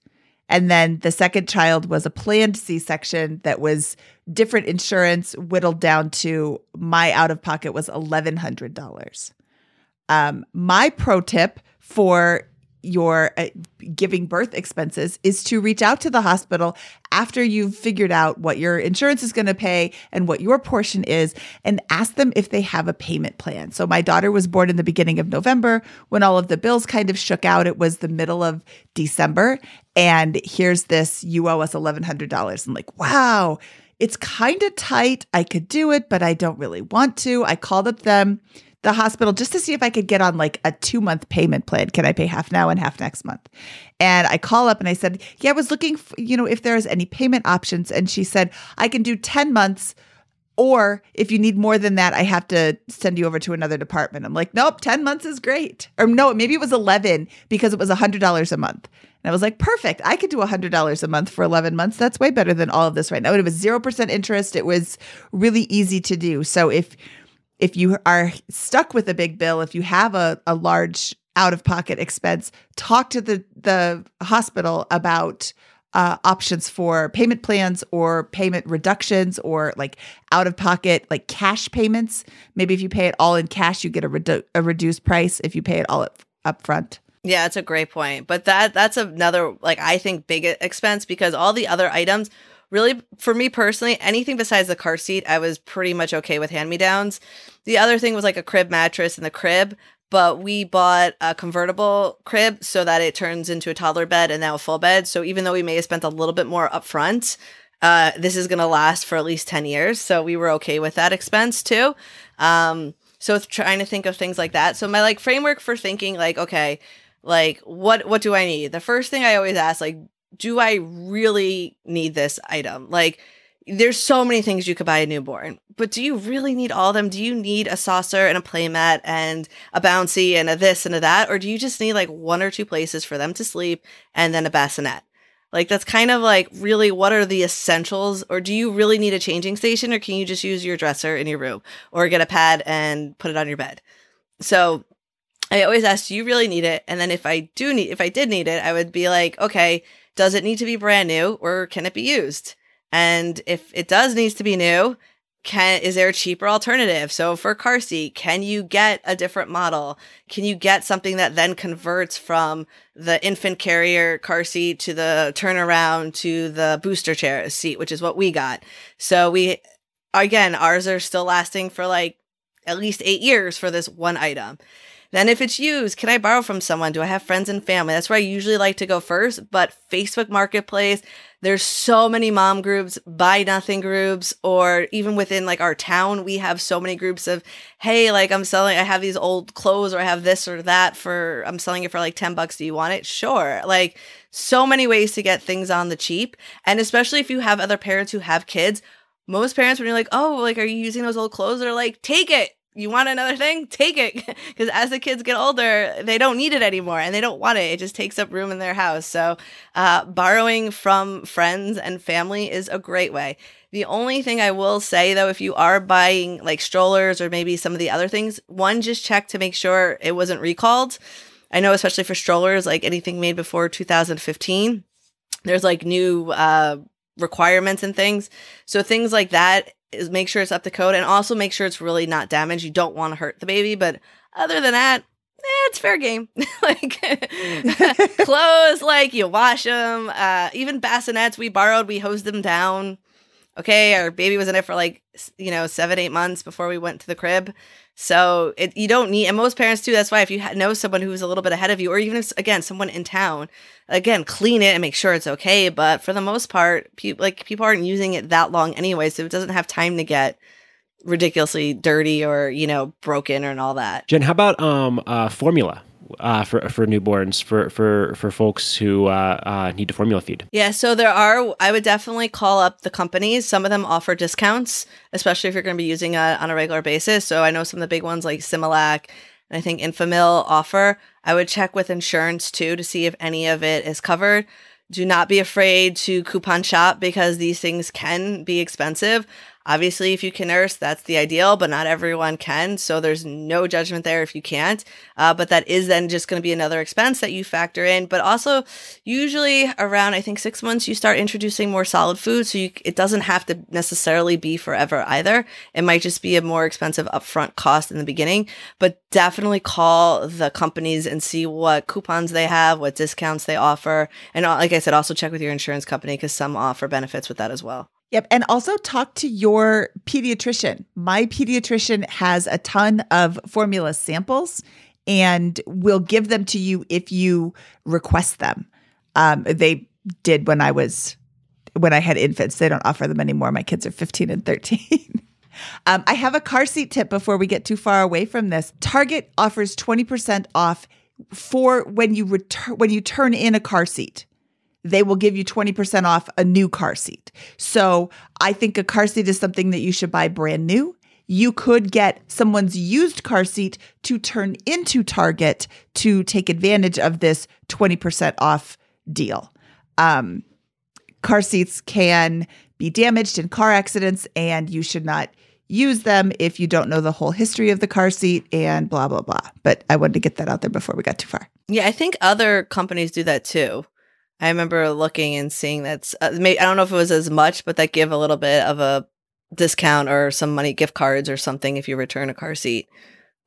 And then the second child was a planned C section that was different insurance, whittled down to my out of pocket was $1,100. Um, my pro tip for your uh, giving birth expenses is to reach out to the hospital after you've figured out what your insurance is going to pay and what your portion is and ask them if they have a payment plan. So my daughter was born in the beginning of November when all of the bills kind of shook out. It was the middle of December and here's this you owe us $1100. I'm like, "Wow, it's kind of tight. I could do it, but I don't really want to." I called up them the hospital just to see if I could get on like a two month payment plan. Can I pay half now and half next month? And I call up and I said, Yeah, I was looking, f- you know, if there's any payment options. And she said, I can do 10 months. Or if you need more than that, I have to send you over to another department. I'm like, nope, 10 months is great. Or no, maybe it was 11 because it was $100 a month. And I was like, perfect. I could do $100 a month for 11 months. That's way better than all of this right now. And it was 0% interest. It was really easy to do. So if if you are stuck with a big bill, if you have a, a large out of pocket expense, talk to the, the hospital about uh, options for payment plans or payment reductions or like out of pocket, like cash payments. Maybe if you pay it all in cash, you get a, redu- a reduced price if you pay it all up, up front. Yeah, that's a great point. But that that's another like I think big expense because all the other items really for me personally, anything besides the car seat, I was pretty much okay with hand me downs. The other thing was like a crib mattress in the crib, but we bought a convertible crib so that it turns into a toddler bed and now a full bed. So even though we may have spent a little bit more upfront, uh, this is going to last for at least 10 years. So we were okay with that expense too. Um, so trying to think of things like that. So my like framework for thinking like, okay, like what what do I need? The first thing I always ask, like, do I really need this item? Like there's so many things you could buy a newborn, but do you really need all of them? Do you need a saucer and a playmat and a bouncy and a this and a that? Or do you just need like one or two places for them to sleep and then a bassinet? Like that's kind of like really what are the essentials? Or do you really need a changing station or can you just use your dresser in your room or get a pad and put it on your bed? So I always ask, do you really need it? And then if I do need, if I did need it, I would be like, okay, does it need to be brand new or can it be used? And if it does needs to be new, can is there a cheaper alternative? So for car seat, can you get a different model? Can you get something that then converts from the infant carrier car seat to the turnaround to the booster chair seat, which is what we got. So we again, ours are still lasting for like at least 8 years for this one item. Then, if it's used, can I borrow from someone? Do I have friends and family? That's where I usually like to go first. But Facebook Marketplace, there's so many mom groups, buy nothing groups, or even within like our town, we have so many groups of, hey, like I'm selling, I have these old clothes or I have this or that for, I'm selling it for like 10 bucks. Do you want it? Sure. Like so many ways to get things on the cheap. And especially if you have other parents who have kids, most parents, when you're like, oh, like, are you using those old clothes? They're like, take it you want another thing? Take it. Because as the kids get older they don't need it anymore and they don't want it. It just takes up room in their house. So uh, borrowing from friends and family is a great way. The only thing i will say though if you are buying like strollers or maybe some of the other things one just check to make sure it wasn't recalled. I know especially for strollers like anything made before 2015 there's like new uh requirements and things. So things like that is make sure it's up to code and also make sure it's really not damaged. You don't want to hurt the baby, but other than that, eh, it's fair game. like clothes, like you wash them. Uh, even bassinets we borrowed, we hosed them down. Okay, our baby was in it for like you know seven, eight months before we went to the crib. So it, you don't need, and most parents do. That's why if you know someone who's a little bit ahead of you, or even if again someone in town, again clean it and make sure it's okay. But for the most part, pe- like people aren't using it that long anyway, so it doesn't have time to get ridiculously dirty or you know broken and all that. Jen, how about um uh, formula uh, for for newborns for for for folks who uh, uh, need to formula feed? Yeah, so there are. I would definitely call up the companies. Some of them offer discounts, especially if you're going to be using it on a regular basis. So I know some of the big ones like Similac and I think Enfamil offer. I would check with insurance too to see if any of it is covered. Do not be afraid to coupon shop because these things can be expensive. Obviously, if you can nurse, that's the ideal, but not everyone can. So there's no judgment there if you can't. Uh, but that is then just going to be another expense that you factor in. But also, usually around, I think, six months, you start introducing more solid food. So you, it doesn't have to necessarily be forever either. It might just be a more expensive upfront cost in the beginning. But definitely call the companies and see what coupons they have, what discounts they offer. And uh, like I said, also check with your insurance company because some offer benefits with that as well. Yep. And also talk to your pediatrician. My pediatrician has a ton of formula samples and will give them to you if you request them. Um, they did when I was when I had infants. They don't offer them anymore. My kids are 15 and 13. um, I have a car seat tip before we get too far away from this. Target offers 20% off for when you return when you turn in a car seat they will give you 20% off a new car seat. So I think a car seat is something that you should buy brand new. You could get someone's used car seat to turn into Target to take advantage of this 20% off deal. Um, car seats can be damaged in car accidents, and you should not use them if you don't know the whole history of the car seat and blah, blah, blah. But I wanted to get that out there before we got too far. Yeah, I think other companies do that too. I remember looking and seeing that's. Uh, I don't know if it was as much, but that give a little bit of a discount or some money gift cards or something if you return a car seat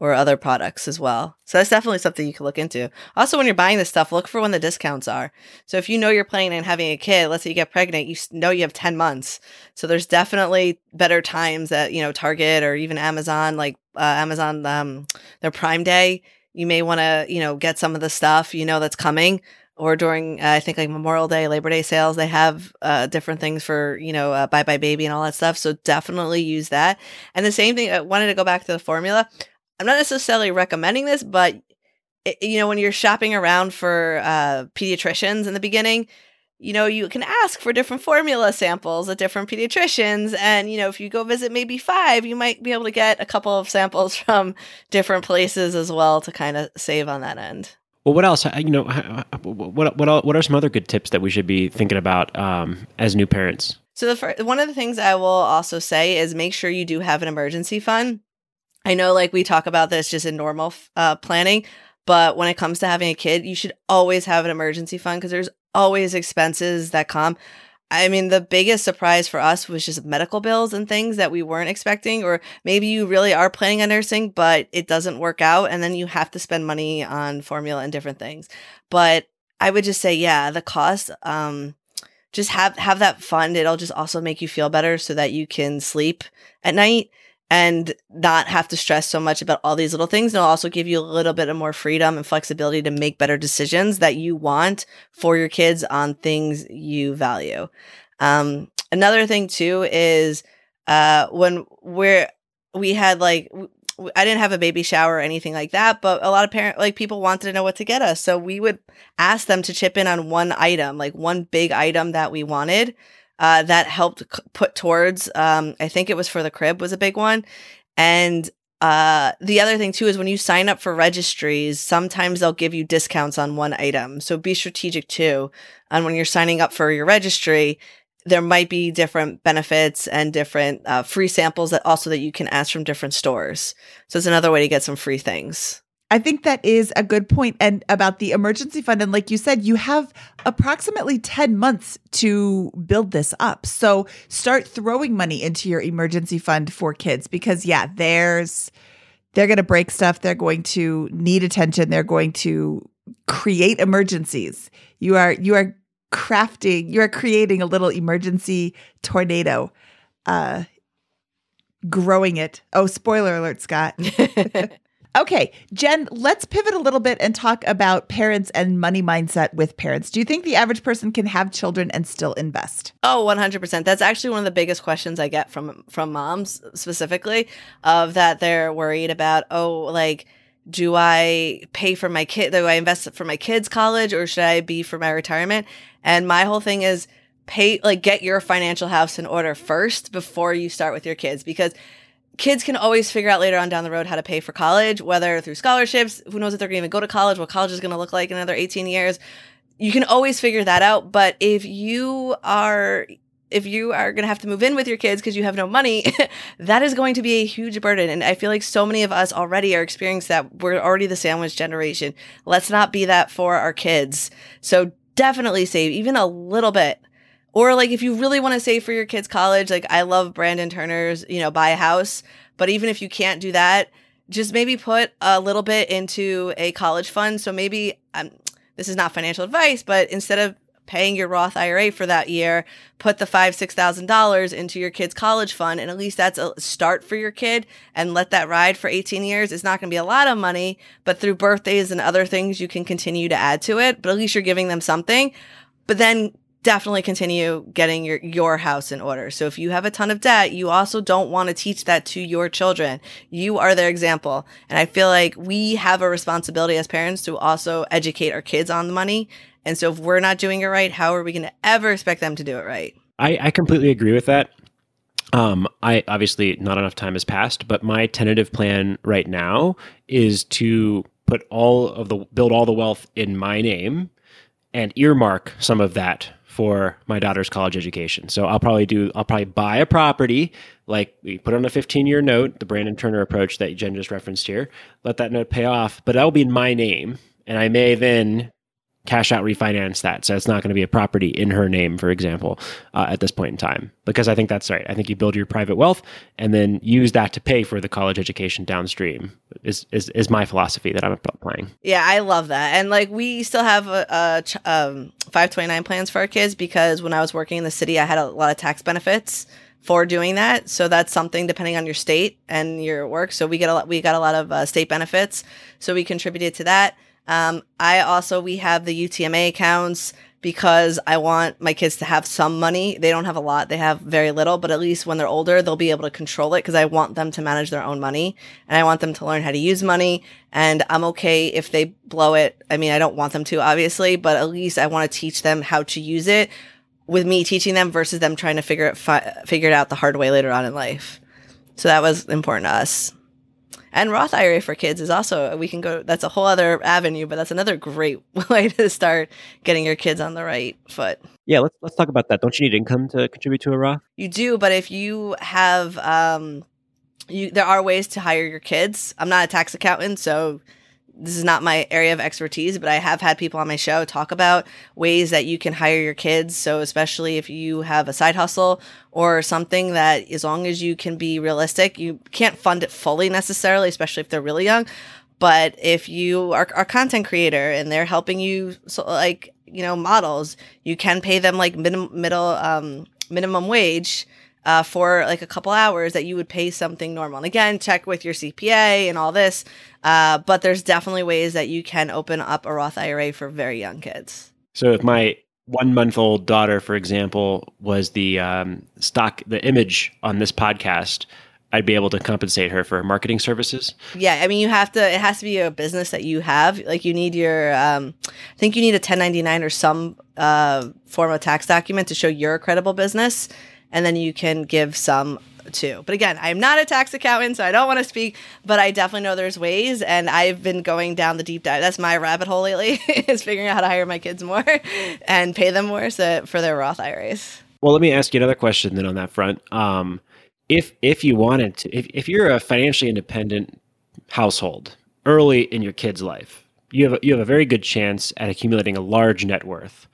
or other products as well. So that's definitely something you can look into. Also, when you're buying this stuff, look for when the discounts are. So if you know you're planning on having a kid, let's say you get pregnant, you know you have 10 months. So there's definitely better times that, you know, Target or even Amazon, like uh, Amazon, um, their Prime Day. You may want to, you know, get some of the stuff you know that's coming or during uh, I think like Memorial Day, Labor Day sales, they have uh, different things for you know uh, buybuy BABY and all that stuff. So definitely use that. And the same thing. I wanted to go back to the formula. I'm not necessarily recommending this, but it, you know when you're shopping around for uh, pediatricians in the beginning, you know you can ask for different formula samples at different pediatricians, and you know if you go visit maybe five, you might be able to get a couple of samples from different places as well to kind of save on that end. Well, what else? You know, what what what are some other good tips that we should be thinking about um, as new parents? So the first, one of the things I will also say is make sure you do have an emergency fund. I know, like we talk about this just in normal uh, planning, but when it comes to having a kid, you should always have an emergency fund because there's always expenses that come. I mean, the biggest surprise for us was just medical bills and things that we weren't expecting, or maybe you really are planning on nursing, but it doesn't work out. And then you have to spend money on formula and different things. But I would just say, yeah, the cost, um, just have, have that fund. It'll just also make you feel better so that you can sleep at night and not have to stress so much about all these little things. And it'll also give you a little bit of more freedom and flexibility to make better decisions that you want for your kids on things you value. Um, another thing too is uh, when we're we had like I didn't have a baby shower or anything like that, but a lot of parent like people wanted to know what to get us, so we would ask them to chip in on one item, like one big item that we wanted uh, that helped c- put towards. Um, I think it was for the crib was a big one, and uh, the other thing too is when you sign up for registries, sometimes they'll give you discounts on one item. So be strategic too. And when you're signing up for your registry, there might be different benefits and different uh, free samples that also that you can ask from different stores. So it's another way to get some free things. I think that is a good. And about the emergency fund, and like you said, you have approximately 10 months to build this up. So start throwing money into your emergency fund for kids because, yeah, there's, they're going to break stuff. They're going to need attention. They're going to create emergencies. You are, you are crafting, you are creating a little emergency tornado, uh, growing it. Oh, spoiler alert, Scott. Okay, Jen, let's pivot a little bit and talk about parents and money mindset with parents. Do you think the average person can have children and still invest? Oh, 100%. That's actually one of the biggest questions I get from from moms specifically of that they're worried about, oh, like do I pay for my kid? Do I invest for my kids' college or should I be for my retirement? And my whole thing is pay, like, get your financial house in order first before you start with your kids because kids can always figure out later on down the road how to pay for college, whether through scholarships. Who knows if they're going to even go to college, what college is going to look like in another 18 years. You can always figure that out. But if you are if you are going to have to move in with your kids because you have no money, that is going to be a huge burden. And I feel like so many of us already are experiencing that. We're already the sandwich generation. Let's not be that for our kids. So definitely save even a little bit. Or like if you really want to save for your kids' college, like I love Brandon Turner's, you know, buy a house. But even if you can't do that, just maybe put a little bit into a college fund. So maybe um, this is not financial advice, but instead of paying your Roth IRA for that year, put the five, six thousand dollars into your kid's college fund, and at least that's a start for your kid, and let that ride for 18 years. It's not going to be a lot of money, but through birthdays and other things, you can continue to add to it. But at least you're giving them something. But then definitely continue getting your your house in order. So if you have a ton of debt, you also don't want to teach that to your children. You are their example. And I feel like we have a responsibility as parents to also educate our kids on the money. And so if we're not doing it right, how are we going to ever expect them to do it right? I, I completely agree with that. Um, I obviously not enough time has passed, but my tentative plan right now is to put all of the build all the wealth in my name and earmark some of that for my daughter's college education. So I'll probably do I'll probably buy a property, like we put on a 15 year note, the Brandon Turner approach that Jen just referenced here. Let that note pay off, but that'll be in my name, and I may then cash out refinance that so it's not going to be a property in her name for example uh, at this point in time because i think that's right i think you build your private wealth and then use that to pay for the college education downstream is is, is my philosophy that i'm applying yeah i love that and like we still have a, a um, 529 plans for our kids because when i was working in the city i had a lot of tax benefits for doing that. So that's something depending on your state and your work. So we get a lot, we got a lot of uh, state benefits. So we contributed to that. Um, I also, we have the UTMA accounts because I want my kids to have some money. They don't have a lot, they have very little, but at least when they're older, they'll be able to control it because I want them to manage their own money and I want them to learn how to use money. And I'm okay if they blow it. I mean, I don't want them to, obviously, but at least I want to teach them how to use it with me teaching them versus them trying to figure it, fi- figure it out the hard way later on in life. So that was important to us. And Roth IRA for kids is also we can go. That's a whole other avenue, but that's another great way to start getting your kids on the right foot. Yeah, let's let's talk about that. Don't you need income to contribute to a Roth? You do, but if you have, um, you there are ways to hire your kids. I'm not a tax accountant, so this is not my area of expertise, but I have had people on my show talk about ways that you can hire your kids. So, especially if you have a side hustle or something that, as long as you can be realistic, you can't fund it fully necessarily, especially if they're really young. But if you are a content creator and they're helping you, so like, you know, models, you can pay them like middle, middle, um, minimum wage uh, for like a couple hours that you would pay something normal. And again, check with your CPA and all this. Uh, but there's definitely ways that you can open up a Roth IRA for very young kids. So if my one month old daughter, for example, was the um, stock, the image on this podcast, I'd be able to compensate her for marketing services. Yeah, I mean, you have to. It has to be a business that you have. Like, you need your. Um, I think you need a 1099 or some uh, form of tax document to show you're a credible business and then you can give some too. But again, I'm not a tax accountant, so I don't want to speak, but I definitely know there's ways and I've been going down the deep dive. That's my rabbit hole lately is figuring out how to hire my kids more and pay them more so, for their Roth IRAs. Well, let me ask you another question then on that front. Um, if if you wanted to if, if you're a financially independent household early in your kid's life. You have a, you have a very good chance at accumulating a large net worth,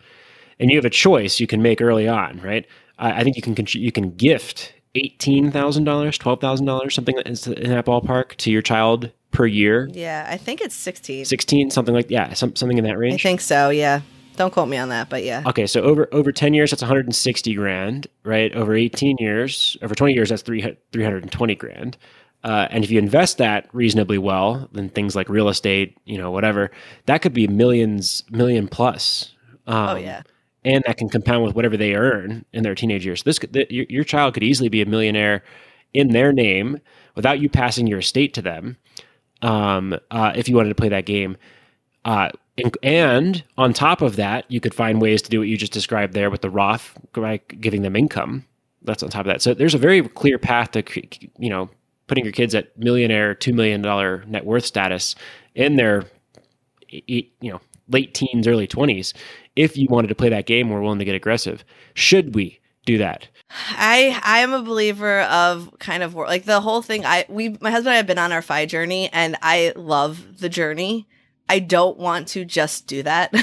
and you have a choice you can make early on, right? I, I think you can you can gift eighteen thousand dollars, twelve thousand dollars, something in that ballpark to your child per year. Yeah, I think it's 16. Sixteen, something like yeah, some, something in that range. I think so, yeah. Don't quote me on that, but yeah. Okay, so over over ten years, that's one hundred and sixty grand, right? Over eighteen years, over twenty years, that's three three hundred and twenty grand. Uh, and if you invest that reasonably well, then things like real estate, you know, whatever, that could be millions, million plus. Um, oh yeah. And that can compound with whatever they earn in their teenage years. This the, your, your child could easily be a millionaire in their name without you passing your estate to them. Um, uh, if you wanted to play that game, uh, and, and on top of that, you could find ways to do what you just described there with the Roth by giving them income. That's on top of that. So there's a very clear path to you know putting your kids at millionaire, two million dollar net worth status in their you know late teens, early twenties. If you wanted to play that game, we're willing to get aggressive. Should we do that? I I am a believer of kind of like the whole thing. I we my husband and I have been on our FI journey, and I love the journey. I don't want to just do that.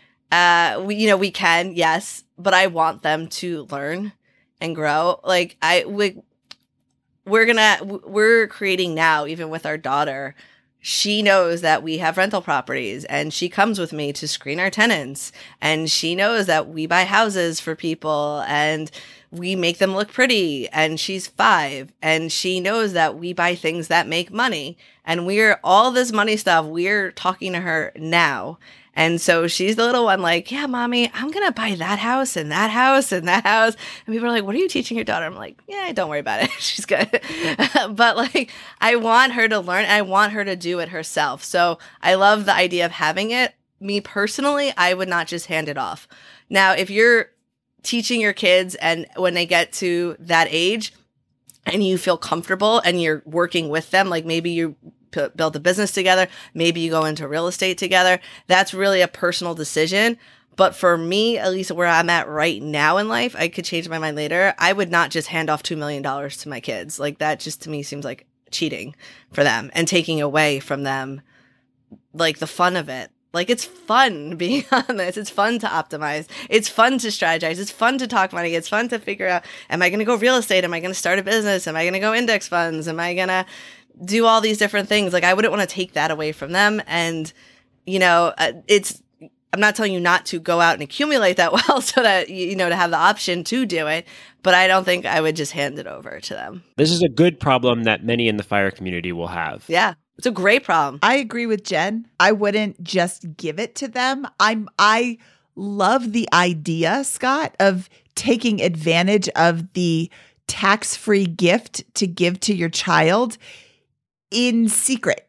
uh, we you know we can yes, but I want them to learn and grow. Like I we we're gonna we're creating now even with our daughter she knows that we have rental properties and she comes with me to screen our tenants. And she knows that we buy houses for people and we make them look pretty and she's 5 and she knows that we buy things that make money. And we're all this money stuff we're talking to her now and so she's the little one, like, yeah, mommy, I'm going to buy that house and that house and that house. And people are like, what are you teaching your daughter? I'm like, yeah, don't worry about it. she's good. but like, I want her to learn. I want her to do it herself. So I love the idea of having it. Me personally, I would not just hand it off. Now, if you're teaching your kids and when they get to that age, and you feel comfortable and you're working with them, like maybe you p- build a business together, maybe you go into real estate together. That's really a personal decision. But for me, at least where I'm at right now in life, I could change my mind later. I would not just hand off $2 million to my kids. Like that just to me seems like cheating for them and taking away from them like the fun of it. Like it's fun being on this. It's fun to optimize. It's fun to strategize. It's fun to talk money. It's fun to figure out am I going to go real estate? Am I going to start a business? Am I going to go index funds? Am I going to do all these different things? Like I wouldn't want to take that away from them and you know, uh, it's I'm not telling you not to go out and accumulate that wealth so that you know to have the option to do it, but I don't think I would just hand it over to them. This is a good problem that many in the fire community will have. Yeah. It's a great problem. I agree with Jen. I wouldn't just give it to them. I'm I love the idea, Scott, of taking advantage of the tax-free gift to give to your child in secret.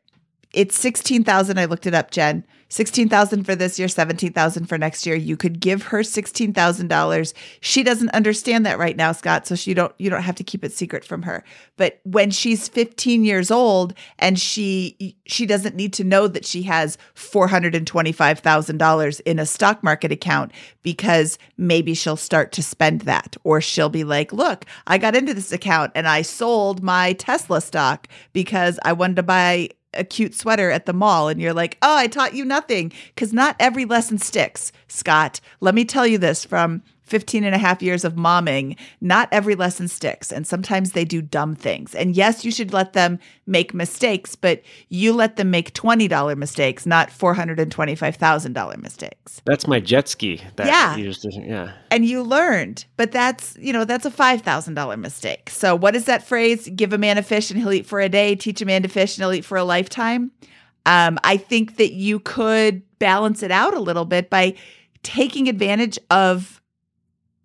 It's 16,000 I looked it up, Jen. 16,000 for this year, 17,000 for next year. You could give her $16,000. She doesn't understand that right now, Scott, so she don't you don't have to keep it secret from her. But when she's 15 years old and she she doesn't need to know that she has $425,000 in a stock market account because maybe she'll start to spend that or she'll be like, "Look, I got into this account and I sold my Tesla stock because I wanted to buy a cute sweater at the mall and you're like, oh, I taught you nothing. Because not every lesson sticks, Scott. Let me tell you this from 15 and a half years of momming, not every lesson sticks. And sometimes they do dumb things. And yes, you should let them make mistakes, but you let them make $20 mistakes, not $425,000 mistakes. That's my jet ski. That Yeah. you just- yeah. And you learned, but that's, you know, that's a $5,000 mistake. So what is that phrase? Give a man a fish and he'll eat for a day. Teach a man to fish and he'll eat for a lifetime. Um, I think that you could balance it out a little bit by taking advantage of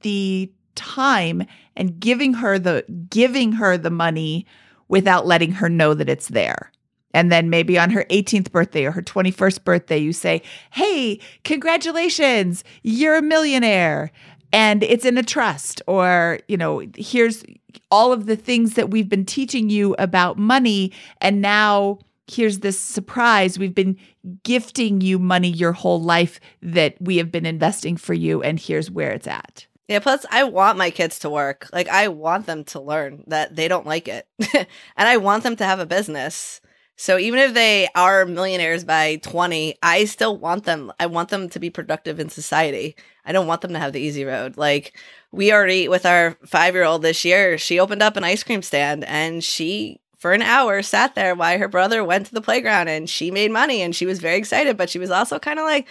the time and giving her the giving her the money without letting her know that it's there. And then maybe on her 18th birthday or her 21st birthday, you say, Hey, congratulations, you're a millionaire. And it's in a trust, or, you know, here's all of the things that we've been teaching you about money. And now here's this surprise. We've been gifting you money your whole life that we have been investing for you. And here's where it's at. Yeah, plus I want my kids to work. Like I want them to learn that they don't like it. and I want them to have a business. So even if they are millionaires by 20, I still want them. I want them to be productive in society. I don't want them to have the easy road. Like we already, with our five year old this year, she opened up an ice cream stand and she, for an hour, sat there while her brother went to the playground and she made money and she was very excited, but she was also kind of like,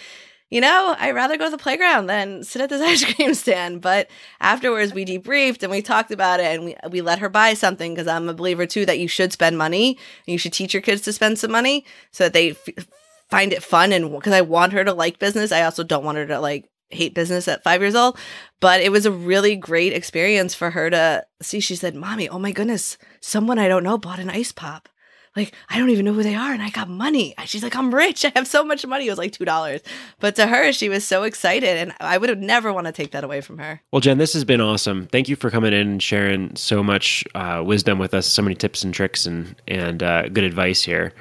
you know, I'd rather go to the playground than sit at this ice cream stand. But afterwards, we debriefed and we talked about it and we, we let her buy something because I'm a believer too that you should spend money and you should teach your kids to spend some money so that they f- find it fun. And because I want her to like business, I also don't want her to like hate business at five years old. But it was a really great experience for her to see. She said, Mommy, oh my goodness, someone I don't know bought an ice pop like I don't even know who they are, and I got money. She's like, I'm rich. I have so much money. It was like two dollars, but to her, she was so excited, and I would have never want to take that away from her. Well, Jen, this has been awesome. Thank you for coming in and sharing so much uh, wisdom with us, so many tips and tricks and and uh, good advice here.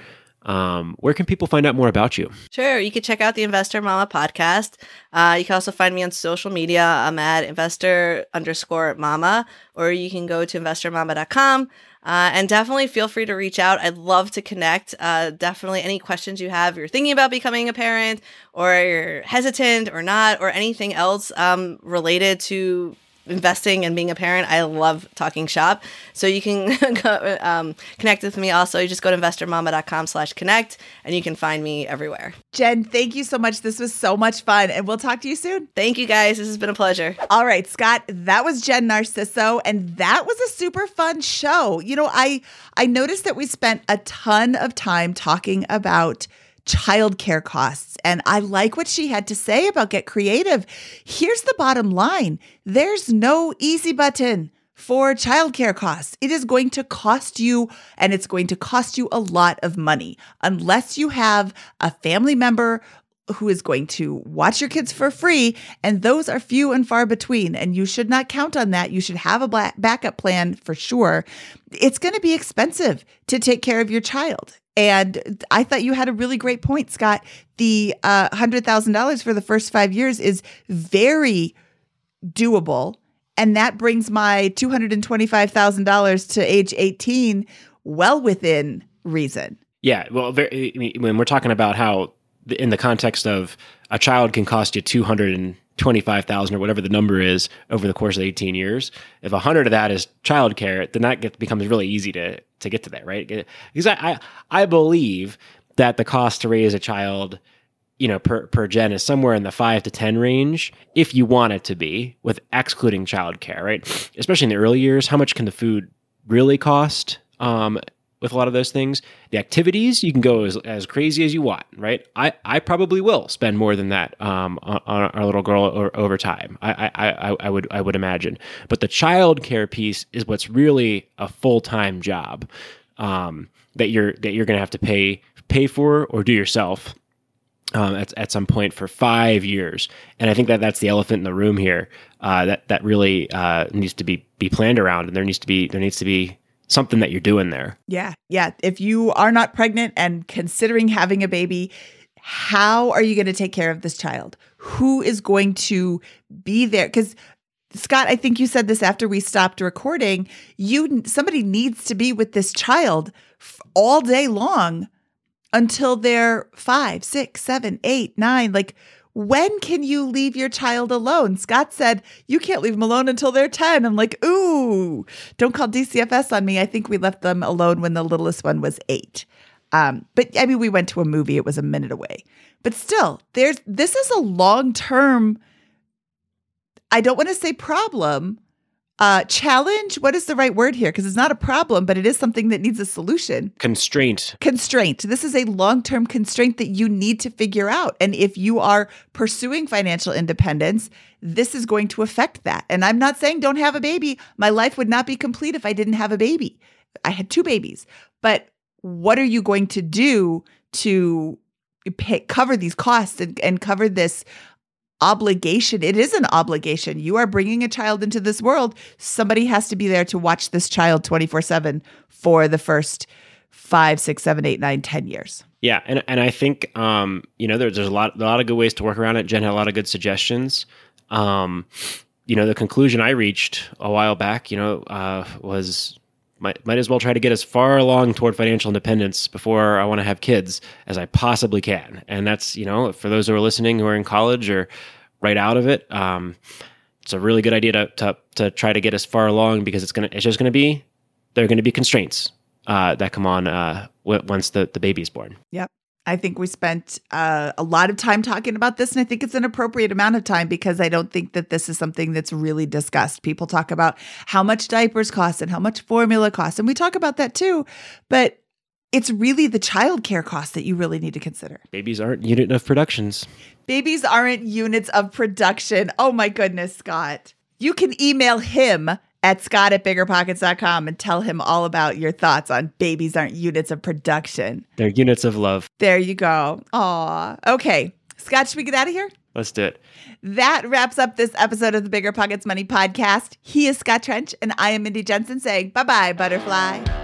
Um, where can people find out more about you? Sure. You can check out the Investor Mama podcast. Uh, you can also find me on social media. I'm at investor underscore mama, or you can go to investormama.com. Uh, and definitely feel free to reach out. I'd love to connect. Uh, definitely any questions you have, you're thinking about becoming a parent, or you're hesitant or not, or anything else um, related to investing and being a parent. I love talking shop. So you can go, um, connect with me also. You just go to investormama.com slash connect and you can find me everywhere. Jen, thank you so much. This was so much fun and we'll talk to you soon. Thank you guys. This has been a pleasure. All right, Scott, that was Jen Narciso and that was a super fun show. You know, I I noticed that we spent a ton of time talking about childcare costs. And I like what she had to say about get creative. Here's the bottom line there's no easy button for childcare costs. It is going to cost you, and it's going to cost you a lot of money unless you have a family member who is going to watch your kids for free. And those are few and far between. And you should not count on that. You should have a backup plan for sure. It's going to be expensive to take care of your child. And I thought you had a really great point, Scott. The uh, $100,000 for the first five years is very doable. And that brings my $225,000 to age 18 well within reason. Yeah. Well, very, when we're talking about how, in the context of a child can cost you 200 25,000 or whatever the number is over the course of 18 years. If 100 of that is childcare, then that becomes really easy to to get to that, right? Because I, I I believe that the cost to raise a child, you know, per per gen is somewhere in the 5 to 10 range if you want it to be with excluding childcare, right? Especially in the early years, how much can the food really cost? Um, with a lot of those things. The activities, you can go as, as crazy as you want, right? I, I probably will spend more than that um, on, on our little girl over time. I, I, I, I would I would imagine. But the child care piece is what's really a full time job um, that you're that you're going to have to pay pay for or do yourself. Um, at, at some point for five years, and I think that that's the elephant in the room here. Uh, that that really uh, needs to be be planned around, and there needs to be there needs to be something that you're doing there. Yeah. Yeah. If you are not pregnant and considering having a baby, how are you going to take care of this child? Who is going to be there? Because Scott, I think you said this after we stopped recording. You somebody needs to be with this child all day long until they're five, six, seven, eight, nine. Like when can you leave your child alone? Scott said, you can't leave them alone until they're 10. I'm like, ooh, don't call DCFS on me. I think we left them alone when the littlest one was eight. Um, but I mean, we went to a movie, it was a minute away. But still, there's this is a long term, I don't want to say problem, uh, challenge? What is the right word here? Because it's not a problem but it is something that needs a solution. Constraint. Constraint. This is a long-term constraint that you need to figure out. And if you are pursuing financial independence this is going to affect that. And i'm not saying don't have a baby. My life would not be complete if i didn't have a baby. I had two babies. But what are you going to do to pay, cover these costs and, and cover this obligation. It is an obligation. You are bringing a child into this world. Somebody has to be there to watch this child 24 7 for the first five, six, seven, eight, nine, ten years. Yeah, and and I think um, you know there's there's a lot a lot of good ways to work around it. Jen had a lot of good suggestions. Um, you know, the conclusion I reached a while back, you know, uh, was might might as well try to get as far along toward financial independence before I want to have kids as I possibly can. And that's you know for those who are listening who are in college or right out of it, um, it's a really good idea to, to to try to get as far along because it's gonna it's just gonna be there are to be constraints uh, that come on uh, w- once the the baby's born. Yep. I think we spent uh, a lot of time talking about this, and I think it's an appropriate amount of time because I don't think that this is something that's really discussed. People talk about how much diapers cost and how much formula costs, and we talk about that too, but it's really the childcare cost that you really need to consider. Babies aren't unit of productions. Babies aren't units of production. Oh my goodness, Scott. You can email him at scott at biggerpockets.com and tell him all about your thoughts on babies aren't units of production. They're units of love. There you go. Aw. Okay. Scott, should we get out of here? Let's do it. That wraps up this episode of the BiggerPockets Money Podcast. He is Scott Trench, and I am Mindy Jensen saying bye bye, butterfly.